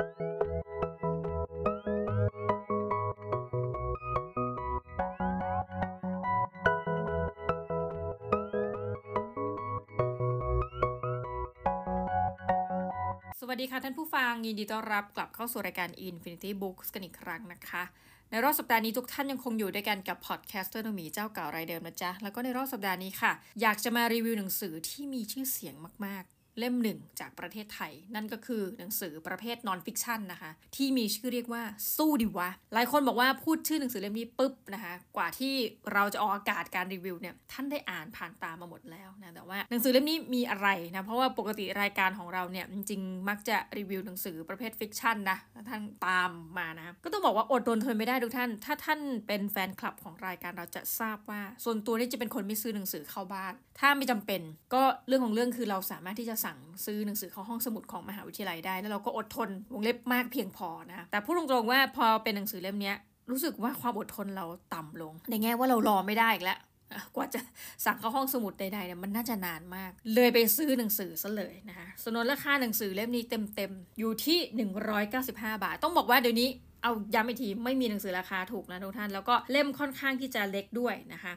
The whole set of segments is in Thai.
สวัสดีค่ะท่านผู้ฟัง ยินดีต้อนรับกลับเข้าสู่รายการ Infinity Books กันอีกครั้งนะคะ ในรอบสัปดาห์นี้ทุกท่านยังคงอยู่ด้วยกันกับ podcaster โนมีเจ้าเก่ารายเดิมนะจ๊ะ แล้วก็ในรอบสัปดาห์นี้ค่ะ อยากจะมารีวิวหนังสือที่มีชื่อเสียงมากๆ เล่มหนึ่งจากประเทศไทย นั่นก็คือหนังสือประเภท non-fiction นะคะ ที่มีชื่อเรียกว่าสู้ดิวะ หลายคนบอกว่าพูดชื่อหนังสือเล่มนี้ปุ๊บนะคะ กว่าที่เราจะออกอากาศการรีวิวเนี่ยท่านได้อ่านผ่านตามาหมดแล้วนะแต่ว่าหนังสือเล่มนี้มีอะไรนะเพราะว่าปกติรายการของเราเนี่ยจริงๆมักจะรีวิวหนังสือประเภท fiction นะท่านตามมานะก็ต้องบอกว่าอดทนทนไม่ได้ทุกท่าน ถ้าท่านเป็นแฟนคลับของรายการเราจะทราบว่า ส่วนตัวนี่จะเป็นคนไม่ซื้อหนังสือเข้าบ้าน ถ้าไม่จำเป็น ก็เรื่องของเรื่องคือเราสามารถที่จะสั่งซื้อหนังสือเข้าห้องสมุดของมหาวิทยาลัยได้ แล้วเราก็อดทนวงเล็บมากเพียงพอนะแต่พูดตรงๆว่าพอเป็นหนังสือเล่มนี้รู้สึกว่าความอดทนเราต่ำลง ในแง่ว่าเรารอไม่ได้อีกแล้วกว่าจะสั่งเข้าห้องสมุดใดๆเนี่ยมันน่าจะนานมาก เลยไปซื้อหนังสือซะเลยนะคะสนนราคาหนังสือเล่มนี้เต็มๆ อยู่ที่ 195 บาท ต้องบอกว่าเดี๋ยวนี้ เอาย้ำอีกทีไม่มีหนังสือราคาถูกนะทุกท่าน แล้วก็เล่มค่อนข้างที่จะเล็กด้วยนะคะ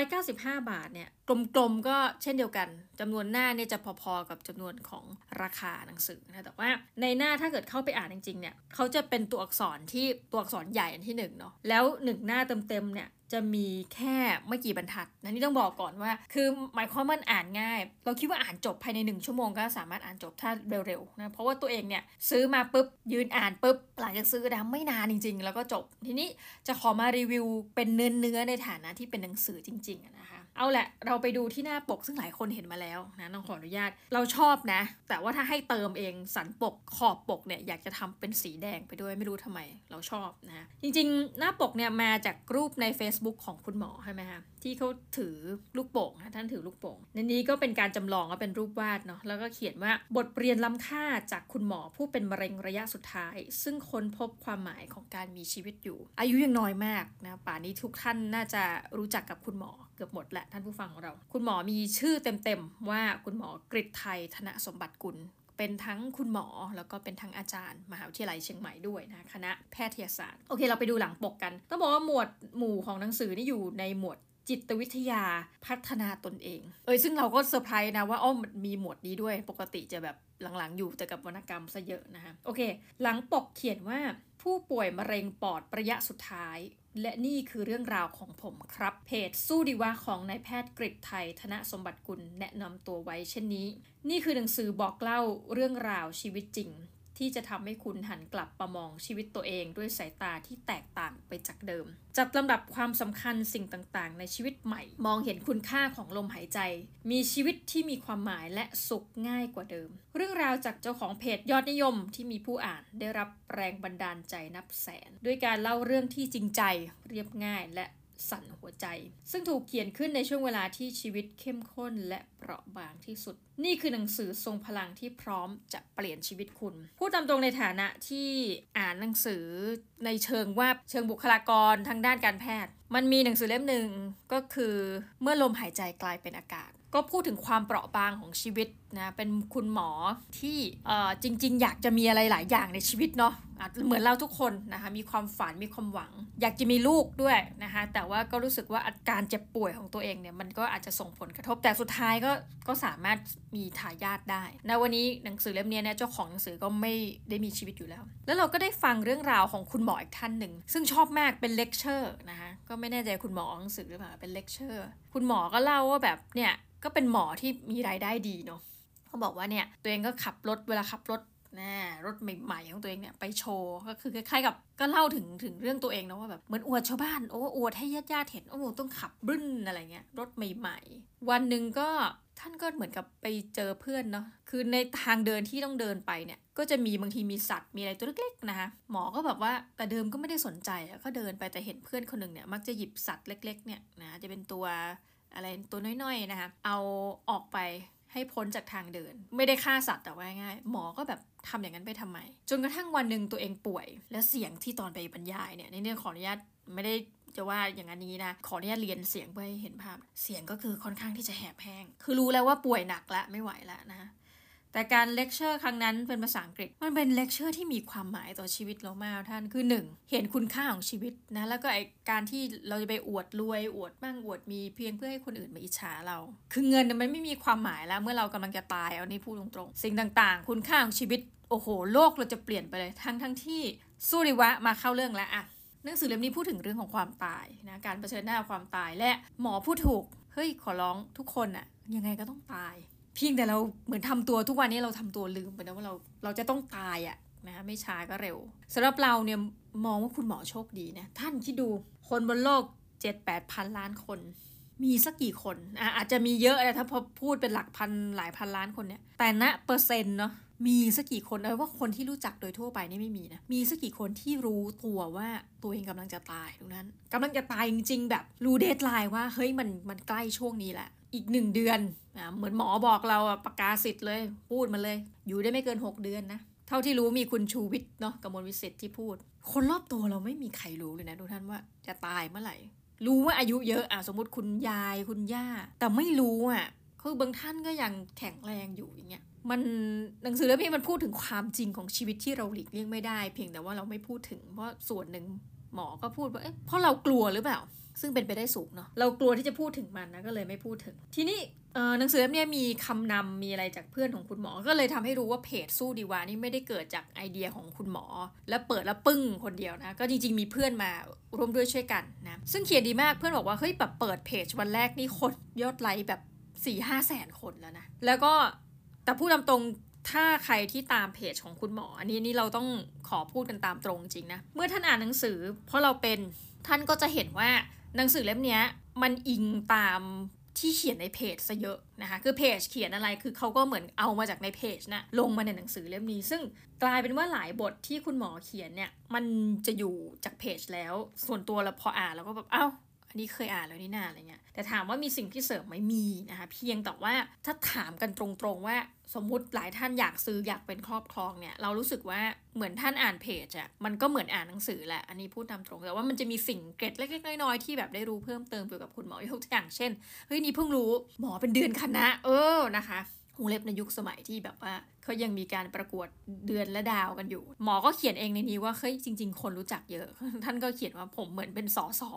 195 บาทเนี่ยกลมๆก็เช่นเดียวกันจำนวนหน้าเนี่ยจะพอๆกับจำนวนของราคาหนังสือนะแต่ว่าในหน้าถ้าเกิดเข้าไปอ่านจริงๆเนี่ยเขาจะเป็นตัวอักษรที่ตัวอักษรใหญ่อันที่หนึ่งเนาะแล้วหนึ่งหน้าเต็มๆเนี่ย จะมีแค่ไม่กี่บรรทัดนะนี่ต้องบอกก่อนว่า คือหมายความว่าอ่านง่าย เราคิดว่าอ่านจบภายในหนึ่งชั่วโมงก็สามารถอ่านจบถ้าเร็วๆนะเพราะว่าตัวเองเนี่ยซื้อมาปุ๊บยืนอ่านปุ๊บหลังจากซื้อนะไม่นานจริง ๆ แล้วก็จบ ทีนี้จะขอมารีวิวเป็นเนื้อเนื้อในฐานะที่เป็นหนังสือจริงๆนะคะ เอาแหละ เราไปดูที่หน้าปกซึ่งหลายคนเห็นมาแล้วนะต้องขออนุญาต เราชอบนะ แต่ว่าถ้าให้เติมเองสันปกขอบปกเนี่ยอยากจะทำเป็นสีแดงไปด้วยไม่รู้ทำไมเราชอบนะจริงๆ หน้าปกเนี่ยมาจากรูปใน Facebook ของคุณหมอใช่ไหมคะที่เขาถือลูกโป่งนะท่านถือลูกโป่งในนี้ก็เป็นการจำลองว่าเป็นรูปวาดเนาะแล้วก็เขียนว่าบทเรียนล้ำค่าจากคุณหมอผู้เป็นมะเร็งระยะสุดท้าย ซึ่งค้นพบความหมายของการมีชีวิตอยู่ อายุยังน้อยมากนะป่านนี้ทุกท่านน่าจะรู้จักกับคุณหมอ เกือบหมดแหละท่านผู้ฟังของเรา คุณหมอมีชื่อเต็มๆว่าคุณหมอกริไทยธนสมบัติกุลเป็นทั้งคุณหมอแล้วก็เป็นทั้งอาจารย์ มหาวิทยาลัยเชียงใหม่ด้วยนะคณะแพทยศาสตร์ โอเค เราไปดูหลังปกกัน ต้องบอกว่าหมวดหมู่ของหนังสือนี่อยู่ในหมวดจิตวิทยาพัฒนาตนเอง เอ้ยซึ่งเราก็เซอร์ไพรส์นะว่าอ้อมมีหมวดนี้ด้วยปกติจะแบบหลังๆ อยู่แต่กับวรรณกรรมซะเยอะนะคะโอเค หลังปกเขียนว่าผู้ป่วยมะเร็งปอดระยะสุดท้าย และนี่คือเรื่องราวของผมครับ เพจสู้ดีว่าของนายแพทย์กริไทย ธนสมบัติกุลแนะนำตัวไว้เช่นนี้ นี่คือหนังสือบอกเล่าเรื่องราวชีวิตจริง ที่จะทำให้คุณหันกลับมามองชีวิตตัวเองด้วยสายตาที่แตกต่างไปจากเดิม จัดลำดับความสำคัญสิ่งต่างๆ ในชีวิตใหม่ มองเห็นคุณค่าของลมหายใจ มีชีวิตที่มีความหมายและสุขง่ายกว่าเดิม เรื่องราวจากเจ้าของเพจยอดนิยมที่มีผู้อ่านได้รับแรงบันดาลใจนับแสน ด้วยการเล่าเรื่องที่จริงใจเรียบง่ายและ สั่นหัวใจ ซึ่งถูกเขียนขึ้นในช่วงเวลาที่ชีวิตเข้มข้นและเปราะบางที่สุด นี่คือหนังสือทรงพลังที่พร้อมจะเปลี่ยนชีวิตคุณ พูดตามตรงในฐานะที่อ่านหนังสือในเชิงว่าเชิงบุคลากรทางด้านการแพทย์ มันมีหนังสือเล่มหนึ่งก็คือเมื่อลมหายใจกลายเป็นอากาศ ก็พูดถึงความเปราะบางของชีวิตนะเป็นคุณหมอที่จริง ๆ อยากจะมีอะไรหลายอย่างในชีวิตเนาะเหมือนเราทุกคนนะคะมีความฝันมีความหวัง อยากจะมีลูกด้วยนะคะแต่ว่าก็รู้สึกว่าอาการเจ็บป่วยของตัวเองเนี่ยมันก็อาจจะส่งผลกระทบแต่สุดท้ายก็ก็สามารถมีทายาทได้ในวันนี้หนังสือเล่มนี้เนี่ยเจ้าของหนังสือก็ไม่ได้มีชีวิตอยู่แล้ว แล้วเราก็ได้ฟังเรื่องราวของคุณหมออีกท่านหนึ่ง ซึ่งชอบมากเป็นเลคเชอร์นะคะก็ไม่แน่ใจคุณหมอหนังสือหรือเปล่าเป็นเลคเชอร์คุณหมอก็เล่าว่าแบบเนี่ยก็เป็นหมอที่มีรายได้ดีเนาะ เขาบอกว่าเนี่ยตัวเองก็ขับรถเวลาขับรถนะรถใหม่ๆของตัวเองเนี่ยไปโชว์ก็คือคล้ายๆกับก็เล่าถึงถึงเรื่องตัวเองนะว่าแบบเหมือนอวดชาวบ้านโอ้อวดให้ญาติๆเห็นโอ้ต้องขับบึ้นอะไรเงี้ยรถใหม่ ๆ วันหนึ่งก็ท่านก็เหมือนกับไปเจอเพื่อนเนาะคือในทางเดินที่ต้องเดินไปเนี่ย ก็จะมีบางทีมีสัตว์มีอะไรตัวเล็กๆนะคะหมอก็แบบว่าแต่เดิมก็ไม่ได้สนใจก็เดินไปแต่เห็นเพื่อนคนหนึ่งเนี่ยมักจะหยิบสัตว์เล็ก ๆ เนี่ยนะจะเป็นตัวอะไรตัวน้อยๆนะคะเอาออกไป ให้พ้นจากทางเดิน ไม่ได้ฆ่าสัตว์แต่ว่าง่าย หมอก็แบบทำอย่างนั้นไปทำไม จนกระทั่งวันหนึ่งตัวเองป่วย และเสียงที่ตอนไปบรรยายเนี่ยในเรื่องขออนุญาตไม่ได้จะว่าอย่างนี้นะ ขออนุญาตเรียนเสียงเพื่อให้เห็นภาพ เสียงก็คือค่อนข้างที่จะแหบแห้ง คือรู้แล้วว่าป่วยหนักละไม่ไหวแล้วนะ แต่การเลคเชอร์ครั้งนั้นเป็นภาษาอังกฤษ มันเป็นเลคเชอร์ที่มีความหมายต่อชีวิตเรามากท่านคือหนึ่งเห็นคุณค่าของชีวิตนะ แล้วก็ไอการที่เราจะไปอวดรวยอวดบ้างอวดมีเพียงเพื่อให้คนอื่นมาอิจฉาเรา คือเงินมันไม่มีความหมายแล้ว เมื่อเรากำลังจะตายเอานี่พูดตรงๆ สิ่งต่างๆ คุณค่าของชีวิตโอ้โห โลกเราจะเปลี่ยนไปเลยทั้งทั้งที่สู้ดีวะมาเข้าเรื่องแล้วอะหนังสือเล่มนี้พูดถึงเรื่องของความตายนะการเผชิญหน้าความตายและหมอพูดถูกเฮ้ยขอร้องทุกคนอะยังไงก็ต้องตาย เพียงแต่เราเหมือนทำตัวทุกวันนี้เราทำตัวลืมไปแล้วว่าเราเราจะต้องตายอะนะไม่ช้าก็เร็วสำหรับเราเนี่ยมองว่าคุณหมอโชคดีนะท่านคิดดูคนบนโลก7 8พันล้านคน มีสักกี่คนอะอาจจะมีเยอะนะถ้าพอพูดเป็นหลักพันหลายพันล้านคนเนี่ยแต่ณเปอร์เซ็นต์เนาะมีสักกี่คนเออว่าคนที่รู้จักโดยทั่วไปนี่ไม่มีนะมีสักกี่คนที่รู้ตัวว่าตัวเองกำลังจะตายตรงนั้นกำลังจะตายจริงๆ แบบรู้เดทไลน์ว่าเฮ้ยมันมันใกล้ช่วงนี้แหละ อีกหนึ่งเดือนอะเหมือนหมอบอกเราอะประกาศสิทธิ์เลย พูดมาเลย อยู่ได้ไม่เกิน 6 เดือนนะ เท่าที่รู้มีคุณชูวิทย์เนาะกมลวิสิทธิ์ที่พูด คนรอบตัวเราไม่มีใครรู้เลยนะทุกท่านว่าจะตายเมื่อไหร่ รู้ว่าอายุเยอะอะสมมติคุณยายคุณย่า แต่ไม่รู้อะคือบางท่านก็ยังแข็งแรงอยู่อย่างเงี้ยมันหนังสือเล่มนี้มันพูดถึงความจริงของชีวิตที่เราหลีกเลี่ยงไม่ได้ เพียงแต่ว่าเราไม่พูดถึงเพราะส่วนหนึ่งหมอก็พูดว่าเอ๊ะเพราะเรากลัวหรือเปล่า ซึ่งเป็นไปได้สูงเนาะเรากลัวที่จะพูดถึงมันนะก็เลยไม่พูดถึง ทีนี้หนังสือเล่มนี้มีคำนำมีอะไรจากเพื่อนของคุณหมอ ก็เลยทำให้รู้ว่าเพจสู้ดีวานี่ไม่ได้เกิดจากไอเดียของคุณหมอ แล้วเปิดแล้วปึ้งคนเดียวนะ ก็จริงๆมีเพื่อนมาร่วมด้วยช่วยกันนะซึ่งเขียนดีมากเพื่อนบอกว่าเฮ้ยแบบเปิดเพจวันแรกนี่คนยอดไลค์แบบ4ี่ห้าแสนคนแล้วนะแล้วก็แต่พูดตามตรงถ้าใครที่ตามเพจของคุณหมอ อันนี้นี่เราต้องขอพูดกันตามตรงจริงนะ เมื่อท่านอ่านหนังสือ เพราะเราเป็นท่านก็จะเห็นว่า หนังสือเล่มนี้มันอิงตามที่เขียนในเพจซะเยอะนะคะ คือเพจเขียนอะไรคือเขาก็เหมือนเอามาจากในเพจนะลงมาในหนังสือเล่มนี้ ซึ่งกลายเป็นว่าหลายบทที่คุณหมอเขียนเนี่ย มันจะอยู่จากเพจแล้ว ส่วนตัวเราพออ่านเราก็แบบเอา้า นนี้เคยอ่านแล้วนี่นาอะไรเงี้ยแต่ถามว่ามีสิ่งที่เสริมไหมมีนะคะเพียงแต่ว่าถ้าถามกันตรงๆว่าสมมุติหลายท่านอยากซื้ออยากเป็นครอบครองเนี่ยเรารู้สึกว่าเหมือนท่านอ่านเพจอะมันก็เหมือนอ่านหนังสือแหละอันนี้พูดตามตรงแต่ว่ามันจะมีสิ่งเกร็ดเล็กๆน้อยๆที่แบบได้รู้เพิ่มเติมเกี่ยวกับคุณหมอยกตัวอย่างเช่นเฮ้ยนี่เพิ่งรู้หมอเป็นเดือนคณะเออนะคะ วงเล็บในยุคสมัยที่แบบว่าเขายังมีการประกวดเดือนและดาวกันอยู่ หมอก็เขียนเองในนี้ว่าเฮ้ยจริง ๆ คนรู้จักเยอะ ท่านก็เขียนว่าผมเหมือนเป็นสอสอ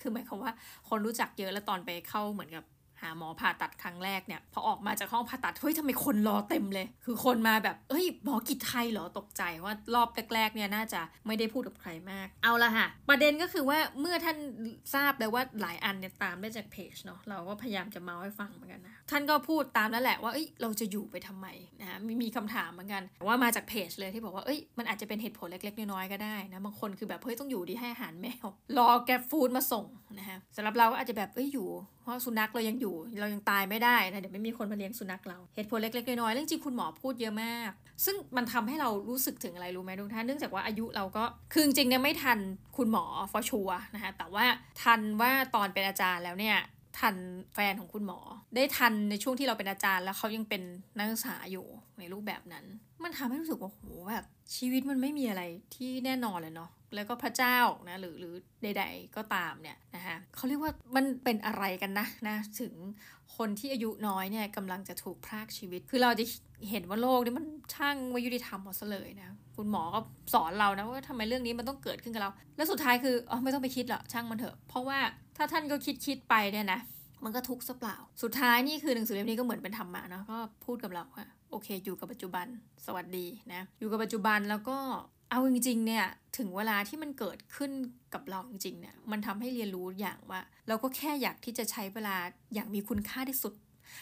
คือหมายความว่าคนรู้จักเยอะแล้วตอนไปเข้าเหมือนกับหาหมอผ่าตัดครั้งแรกเนี่ยพอออกมาจากห้องผ่าตัดเฮ้ยทำไมคนรอเต็มเลย คือคนมาแบบเอ้ยหมอกิจไทยเหรอตกใจว่ารอบแรกๆเนี่ยน่าจะไม่ได้พูดกับใครมาก เอาละค่ะ ประเด็นก็คือว่าเมื่อท่านทราบแล้วว่าหลายอันเนี่ยตามได้จากเพจเนาะเราก็พยายามจะเมาให้ฟังเหมือนกันนะ ท่านก็พูดตามนั่นแหละว่าเอ้ยเราจะอยู่ไปทำไมนะมีมีคำถามเหมือนกัน ว่ามาจากเพจเลยที่บอกว่าเอ้ยมันอาจจะเป็นเหตุผลเล็กๆน้อยๆก็ได้นะบางคนคือแบบเฮ้ยต้องอยู่ดีให้อาหารแมวรอแกฟูดมาส่งนะคะสำหรับเราก็อาจจะแบบเอ้ยอยู่ เพราะสุนัขเรายังอยู่เรายังตายไม่ได้นะเดี๋ยวไม่มีคนมาเลี้ยงสุนัขเราเหตุผลเล็กๆน้อยๆเรื่องจริงคุณหมอพูดเยอะมาก ซึ่งมันทำให้เรารู้สึกถึงอะไรรู้ไหมทุกท่านเนื่องจากว่าอายุเราก็คือจริงเนี่ยไม่ทันคุณหมอฟอชัวนะคะแต่ว่าทันว่าตอนเป็นอาจารย์แล้วเนี่ย ทันแฟนของคุณหมอ ได้ทันในช่วงที่เราเป็นอาจารย์ แล้วเขายังเป็นนักศึกษาอยู่ในรูปแบบนั้น มันทำให้รู้สึกว่าโหแบบชีวิตมันไม่มีอะไรที่แน่นอนเลยเนาะแล้วก็พระเจ้านะหรือหรือใด ๆ ก็ตามเนี่ยนะคะเขาเรียกว่ามันเป็นอะไรกันนะนะถึงคนที่อายุน้อยเนี่ยกำลังจะถูกพรากชีวิต คือเราจะเห็นว่าโลกนี้มันช่างไม่ยุติธรรมหมดเลยนะคุณหมอก็สอนเรานะว่าทำไมเรื่องนี้มันต้องเกิดขึ้นกับเรา แล้วสุดท้ายคืออ๋อไม่ต้องไปคิดหรอกช่างมันเถอะ เพราะว่า ถ้าท่านก็คิดคิดไปเนี่ยนะมันก็ทุกข์ซะเปล่า สุดท้ายนี่คือหนังสือเล่มนี้ก็เหมือนเป็นธรรมะเนาะก็พูดกับเราว่าโอเค อยู่กับปัจจุบัน สวัสดีนะ อยู่กับปัจจุบันแล้วก็เอาจริงๆเนี่ยถึงเวลาที่มันเกิดขึ้นกับเราจริงๆเนี่ยมันทำให้เรียนรู้อย่างว่า เราก็แค่อยากที่จะใช้เวลาอย่างมีคุณค่าที่สุด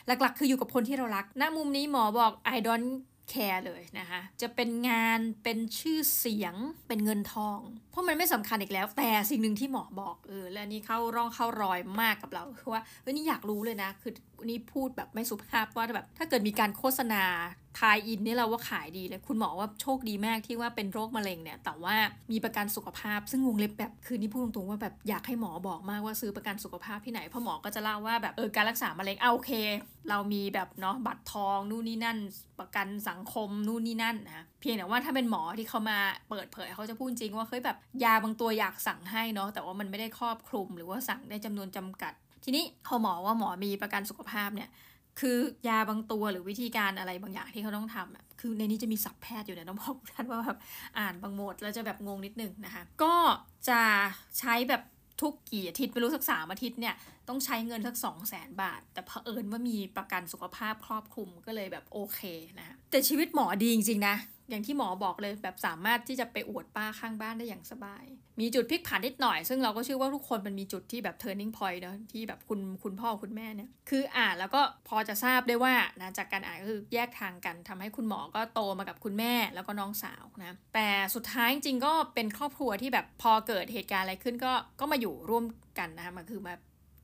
หลักๆ คืออยู่กับคนที่เรารักณมุมนี้หมอบอก I don't แคร์เลยนะคะ จะเป็นงานเป็นชื่อเสียงเป็นเงินทอง เพราะมันไม่สำคัญอีกแล้ว แต่สิ่งหนึ่งที่หมอบอกเออและนี่เข้าร่องเข้ารอยมากกับเราคือว่าเออนี่อยากรู้เลยนะ คือนี่พูดแบบไม่สุภาพว่าแบบถ้าเกิดมีการโฆษณาทายอินนี่เราว่าขายดีเลย คุณหมอว่าโชคดีมากที่ว่าเป็นโรคมะเร็งเนี่ย แต่ว่ามีประกันสุขภาพ ซึ่งวงเล็บแบบคือนี่พูดตรงๆว่าแบบอยากให้หมอบอกมากว่าซื้อประกันสุขภาพที่ไหนเพราะหมอก็จะเล่าว่าแบบเออการรักษามะเร็งเอาโอเค เรามีแบบเนาะบัตรทองนู่นนี่นั่น ประกันสังคมนู่นนี่นั่นนะเพียงแต่ว่าถ้าเป็นหมอที่เขามาเปิดเผยเขาจะพูดจริงว่าเฮ้ยแบบยาบางตัวอยากสั่งให้เนาะแต่ว่ามันไม่ได้ครอบคลุม หรือว่าสั่งได้จำนวนจำกัด ทีนี้พอหมอว่าหมอมีประกันสุขภาพเนี่ย คือยาบางตัวหรือวิธีการอะไรบางอย่างที่เขาต้องทำอะคือในนี้จะมีศัพท์แพทย์อยู่เนะต้องบอกท่านว่าแบบอ่านบางหมดแล้วจะแบบงงนิดนึงนะคะ ก็จะใช้แบบทุกกี่อาทิตย์ไม่รู้สักสามอาทิตย์เนี่ยต้องใช้เงินสักสองแสนบาท แต่เผอิญว่ามีประกันสุขภาพครอบคลุมก็เลยแบบโอเคนะ แต่ชีวิตหมอดีจริงๆนะ อย่างที่หมอบอกเลยแบบสามารถที่จะไปอวดป้าข้างบ้านได้อย่างสบาย มีจุดพลิกผันนิดหน่อย ซึ่งเราก็เชื่อว่าทุกคนมันมีจุดที่แบบ turning point เนาะที่แบบคุณคุณพ่อคุณแม่เนี่ย คืออ่านแล้วก็พอจะทราบได้ว่านะจากการอ่านก็คือแยกทางกันทำให้คุณหมอก็โตมากับคุณแม่แล้วก็น้องสาวนะแต่สุดท้ายจริงก็เป็นครอบครัวที่แบบพอเกิดเหตุการณ์อะไรขึ้นก็ก็มาอยู่ร่วมกันนะคะมันคือมา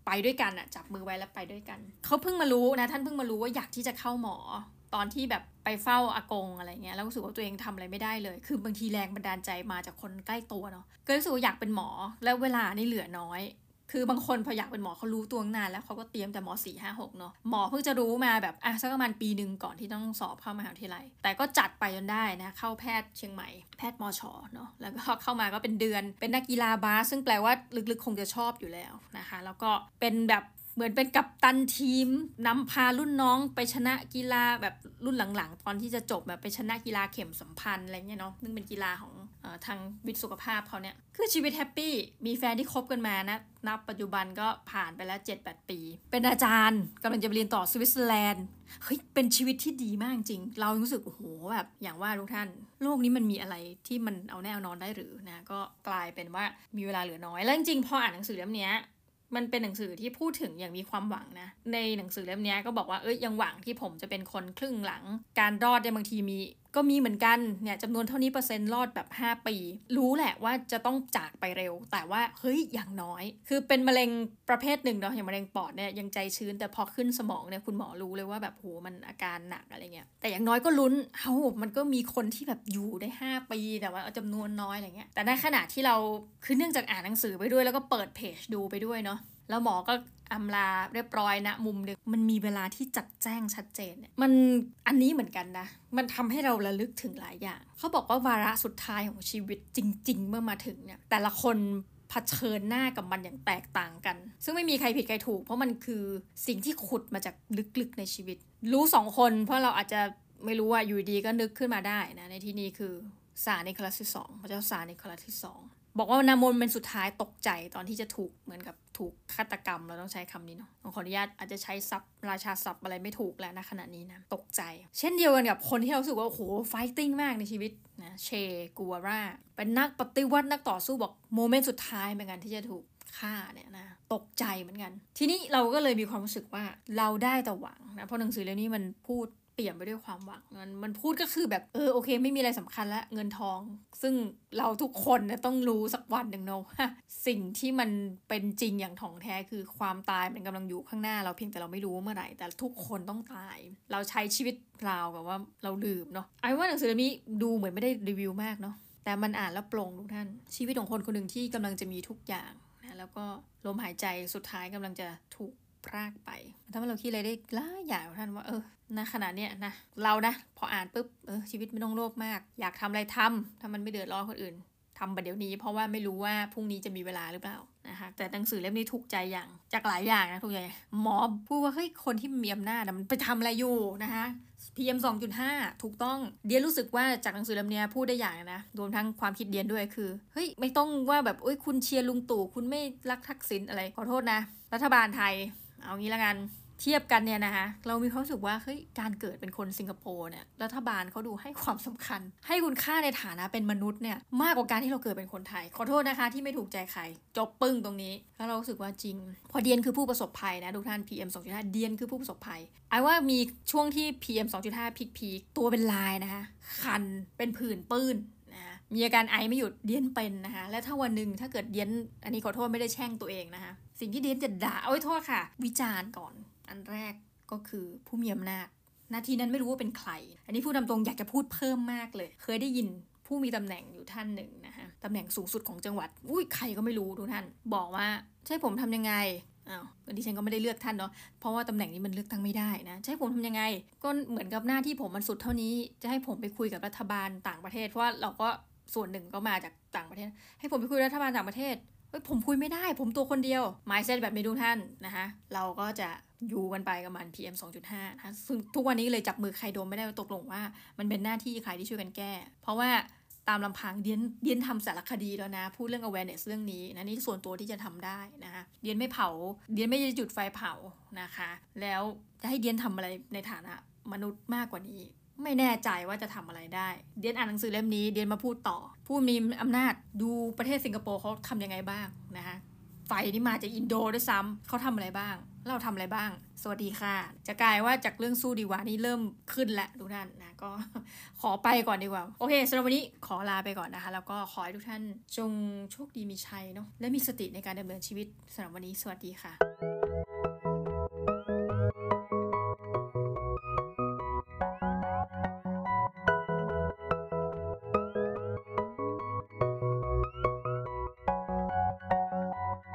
ไปด้วยกันอะจับมือไว้แล้วไปด้วยกันเขาเพิ่งมารู้นะท่านเพิ่งมารู้ว่าอยากที่จะเข้าหมอ ตอนที่แบบไปเฝ้าอากงอะไรเงี้ยแล้วรู้สึกว่าตัวเองทำอะไรไม่ได้เลย คือบางทีแรงบันดาลใจมาจากคนใกล้ตัวเนาะก็รู้สึกว่าอยากเป็นหมอแล้วเวลานี่เหลือน้อย คือบางคนพออยากเป็นหมอเขารู้ตัวนานแล้วเขาก็เตรียมแต่หมอสี่ห้าหกเนาะหมอเพิ่งจะรู้มาแบบอะสักประมาณปีหนึ่งก่อนที่ต้องสอบเข้ามหาวิทยาลัย แต่ก็จัดไปจนได้นะเข้าแพทย์เชียงใหม่แพทย์มอชอเนาะแล้วก็เข้ามาก็เป็นเดือน เป็นนักกีฬาบาสซึ่งแปลว่าลึกๆคงจะชอบอยู่แล้วนะคะ แล้วก็เป็นแบบ เหมือนเป็นกัปตันทีมนำพารุ่นน้องไปชนะกีฬาแบบรุ่นหลังๆ ตอนที่จะจบแบบไปชนะกีฬาเข็มสัมพันธ์อะไรเงี้ยเนาะซึ่งเป็นกีฬาของออทางวิทยสุขภาพเขาเนี่ย คือชีวิต happy มีแฟนที่คบกันมานะนับปัจจุบันก็ผ่านไปแล้ว 7-8 ปี เป็นอาจารย์กำลังจะไปเรียนต่อสวิตเซอร์แลนด์เฮ้ยเป็นชีวิตที่ดีมากจริง เรารู้สึกโอ้โหแบบอย่างว่าทุกท่าน โลกนี้มันมีอะไรที่มันเอาแน่เอานอนได้หรือนะก็กลายเป็นว่ามีเวลาเหลือน้อยแล้วจริงๆพออ่านหนังสือเล่มนี้ มันเป็นหนังสือที่พูดถึงอย่างมีความหวังนะ ในหนังสือเล่มนี้ก็บอกว่าเอ้ยยังหวังที่ผมจะเป็นคนครึ่งหลัง การรอดเนี่ยบางทีมี ก็มีเหมือนกันเนี่ยจำนวนเท่านี้เปอร์เซ็นต์รอดแบบ 5 ปี รู้แหละว่าจะต้องจากไปเร็ว แต่ว่าเฮ้ยอย่างน้อย คือเป็นมะเร็งประเภทหนึ่งเนาะอย่างมะเร็งปอดเนี่ยยังใจชื้นแต่พอขึ้นสมองเนี่ยคุณหมอรู้เลยว่าแบบโหมันอาการหนักอะไรเงี้ยแต่อย่างน้อยก็ลุ้นเอ้ามันก็มีคนที่แบบอยู่ได้ 5 ปีแต่ว่าจำนวนน้อยอะไรเงี้ยแต่ในขณะที่เราคือเนื่องจากอ่านหนังสือไปด้วยแล้วก็เปิดเพจดูไปด้วยเนาะ แล้วหมอก็อำลาเรียบร้อยนะมุมหนึ่งมันมีเวลาที่จัดแจ้งชัดเจนเนี่ยมันอันนี้เหมือนกันนะ มันทำให้เราระลึกถึงหลายอย่าง เขาบอกว่าวาระสุดท้ายของชีวิตจริง ๆ เมื่อมาถึงเนี่ยแต่ละคนเผชิญหน้ากับมันอย่างแตกต่างกัน ซึ่งไม่มีใครผิดใครถูก เพราะมันคือสิ่งที่ขุดมาจากลึกๆในชีวิต รู้สองคนเพราะเราอาจจะไม่รู้ว่าอยู่ดีก็นึกขึ้นมาได้นะในที่นี้คือสารในคลาสที่สองพระเจ้าสารในคลาสที่สอง บอกว่านามนเป็นสุดท้ายตกใจตอนที่จะถูกเหมือนกับถูกฆาตกรรมเราต้องใช้คำนี้เนาะขออนุญาตอาจจะใช้ซับราชาศัพท์อะไรไม่ถูกแล้วนะขณะนี้นะตกใจ เช่นเดียวกันกับคนที่เราสึกว่าโอ้โหไฟติ้งมากในชีวิตนะเชกัวราเป็นนักปฏิวัตินักต่อสู้บอกโมเมนต์สุดท้ายเหมือนกันที่จะถูกฆ่าเนี่ยนะตกใจเหมือนกัน ทีนี้เราก็เลยมีความรู้สึกว่าเราได้แต่หวังนะเพราะหนังสือเล่มนี้มันพูด เปลี่ยนไปด้วยความหวังมันมันพูดก็คือแบบเออโอเค ไม่มีอะไรสำคัญล้วเงินทอง ซึ่งเราทุกคนนี่ยต้องรู้สักวันหนึ่งเนาะสิ่งที่มันเป็นจริงอย่างถ่องแท้คือความตายมันกำลังอยู่ข้างหน้า เราเพียงแต่เราไม่รู้เมื่อไหร่ แต่ทุกคนต้องตาย เราใช้ชีวิตเรากับว่าเราลืมเนาะไอ้ว่าหนังสือเล่มนี้ดูเหมือนไม่ได้รีวิวมากเนาะแต่มันอ่านแล้วปลงทุกท่าน ชีวิตของคนคนหนึ่งที่กำลังจะมีทุกอย่างนะแล้วก็ลมหายใจสุดท้ายกำลังจะถูก พรากไปทำให้เราคิดอะไรได้หลายอย่างท่านว่าเออนะขนาดเนี้ยนะเรานะพออ่านปุ๊บเออชีวิตไม่ต้องโลภมาก อยากทำอะไรทำถ้ามันไม่เดือดร้อนคนอื่นทำประเดี๋ยวนี้เพราะว่าไม่รู้ว่าพรุ่งนี้จะมีเวลาหรือเปล่านะคะแต่หนังสือเล่มนี้ถูกใจอย่างจากหลายอย่างนะถูกใจหมอพูดว่าเฮ้ยคนที่มีอำนาจมันไปทำอะไรอยู่นะคะ PM 2.5ถูกต้องเดียนรู้สึกว่าจากหนังสือเล่มนี้พูดได้อย่างนะรวมทั้งความคิดเดียนด้วยคือเฮ้ยไม่ต้องว่าแบบโอ้ยคุณเชียร์ลุงตู่คุณไม่รักทักษิณอะไรขอโทษนะ รัฐบาลไทย เอางี้ละกันเทียบกันเนี่ยนะคะเรามีความรู้สึกว่าเฮ้ยการเกิดเป็นคนสิงคโปร์เนี่ยรัฐบาลเขาดูให้ความสำคัญ ให้คุณค่าในฐานะเป็นมนุษย์เนี่ยมากกว่าการที่เราเกิดเป็นคนไทย ขอโทษนะคะที่ไม่ถูกใจใคร จบปึ้งตรงนี้ แล้วเรารู้สึกว่าจริง พอเดียนคือผู้ประสบภัยนะทุกท่าน PM 2.5 เดียนคือผู้ประสบภัยไอ้ว่ามีช่วงที่ PM 2.5พีคพีตัวเป็นลายนะคะคันเป็นผื่นปื้นนะมีอาการไอไม่หยุดเดียนเป็นนะคะ และถ้าวันหนึ่งถ้าเกิดเดียนอันนี้ขอโทษไม่ได้แช่งตัวเองนะคะ สิ่งที่เดนจะด่าเอาไว้โทษค่ะ วิจารณ์ก่อน อันแรกก็คือผู้มีอำนาจนาทีนั้นไม่รู้ว่าเป็นใคร อันนี้พูดตรงอยากจะพูดเพิ่มมากเลย เคยได้ยินผู้มีตำแหน่งอยู่ท่านหนึ่งนะคะตำแหน่งสูงสุดของจังหวัด อุ้ยใครก็ไม่รู้ทุกท่าน บอกว่าใช่ผมทำยังไงอ้าวดิฉันก็ไม่ได้เลือกท่านเนาะ เพราะว่าตำแหน่งนี้มันเลือกตั้งไม่ได้นะ ใช่ผมทำยังไง ก็เหมือนกับหน้าที่ผมมันสุดเท่านี้ จะให้ผมไปคุยกับรัฐบาลต่างประเทศ เพราะว่าเราก็ส่วนหนึ่งก็มาจากต่างประเทศ ให้ผมไปคุยรัฐบาลต่างประเทศ เฮ้ยผมคุยไม่ได้ ผมตัวคนเดียวไมซ์เซตแบบนี้ทุกท่านนะคะเราก็จะอยู่กันไปกับมัน PM 2.5นะซึ่งทุกวันนี้เลยจับมือใครโดนไม่ได้ตกลงว่า มันเป็นหน้าที่ใครที่ช่วยกันแก้ เพราะว่าตามลำพังเดียนเดียนทำสารคดีแล้วนะ พูดเรื่อง awareness เรื่องนี้นะนี่ส่วนตัวที่จะทำได้นะคะเดียนไม่เผา เดียนไม่จะจุดไฟเผานะคะ แล้วจะให้เดียนทำอะไรในฐานะมนุษย์มากกว่านี้ ไม่แน่ใจว่าจะทำอะไรได้ เดียนอ่านหนังสือเล่มนี้ เดียนมาพูดต่อ ผู้มีอำนาจดูประเทศสิงคโปร์เขาทำยังไงบ้างนะคะไฟนี่มาจากอินโดด้วยซ้ำเขาทำอะไรบ้าง เราทำอะไรบ้าง สวัสดีค่ะ จะกลายว่าจากเรื่องสู้ดีกว่านี่เริ่มขึ้นแล้วทุกท่านนะก็ขอไปก่อนดีกว่า โอเคสำหรับวันนี้ขอลาไปก่อนนะคะ แล้วก็ขอให้ทุกท่านจงโชคดีมีชัยเนาะและมีสติในการดำเนินชีวิตสำหรับวันนี้สวัสดีค่ะ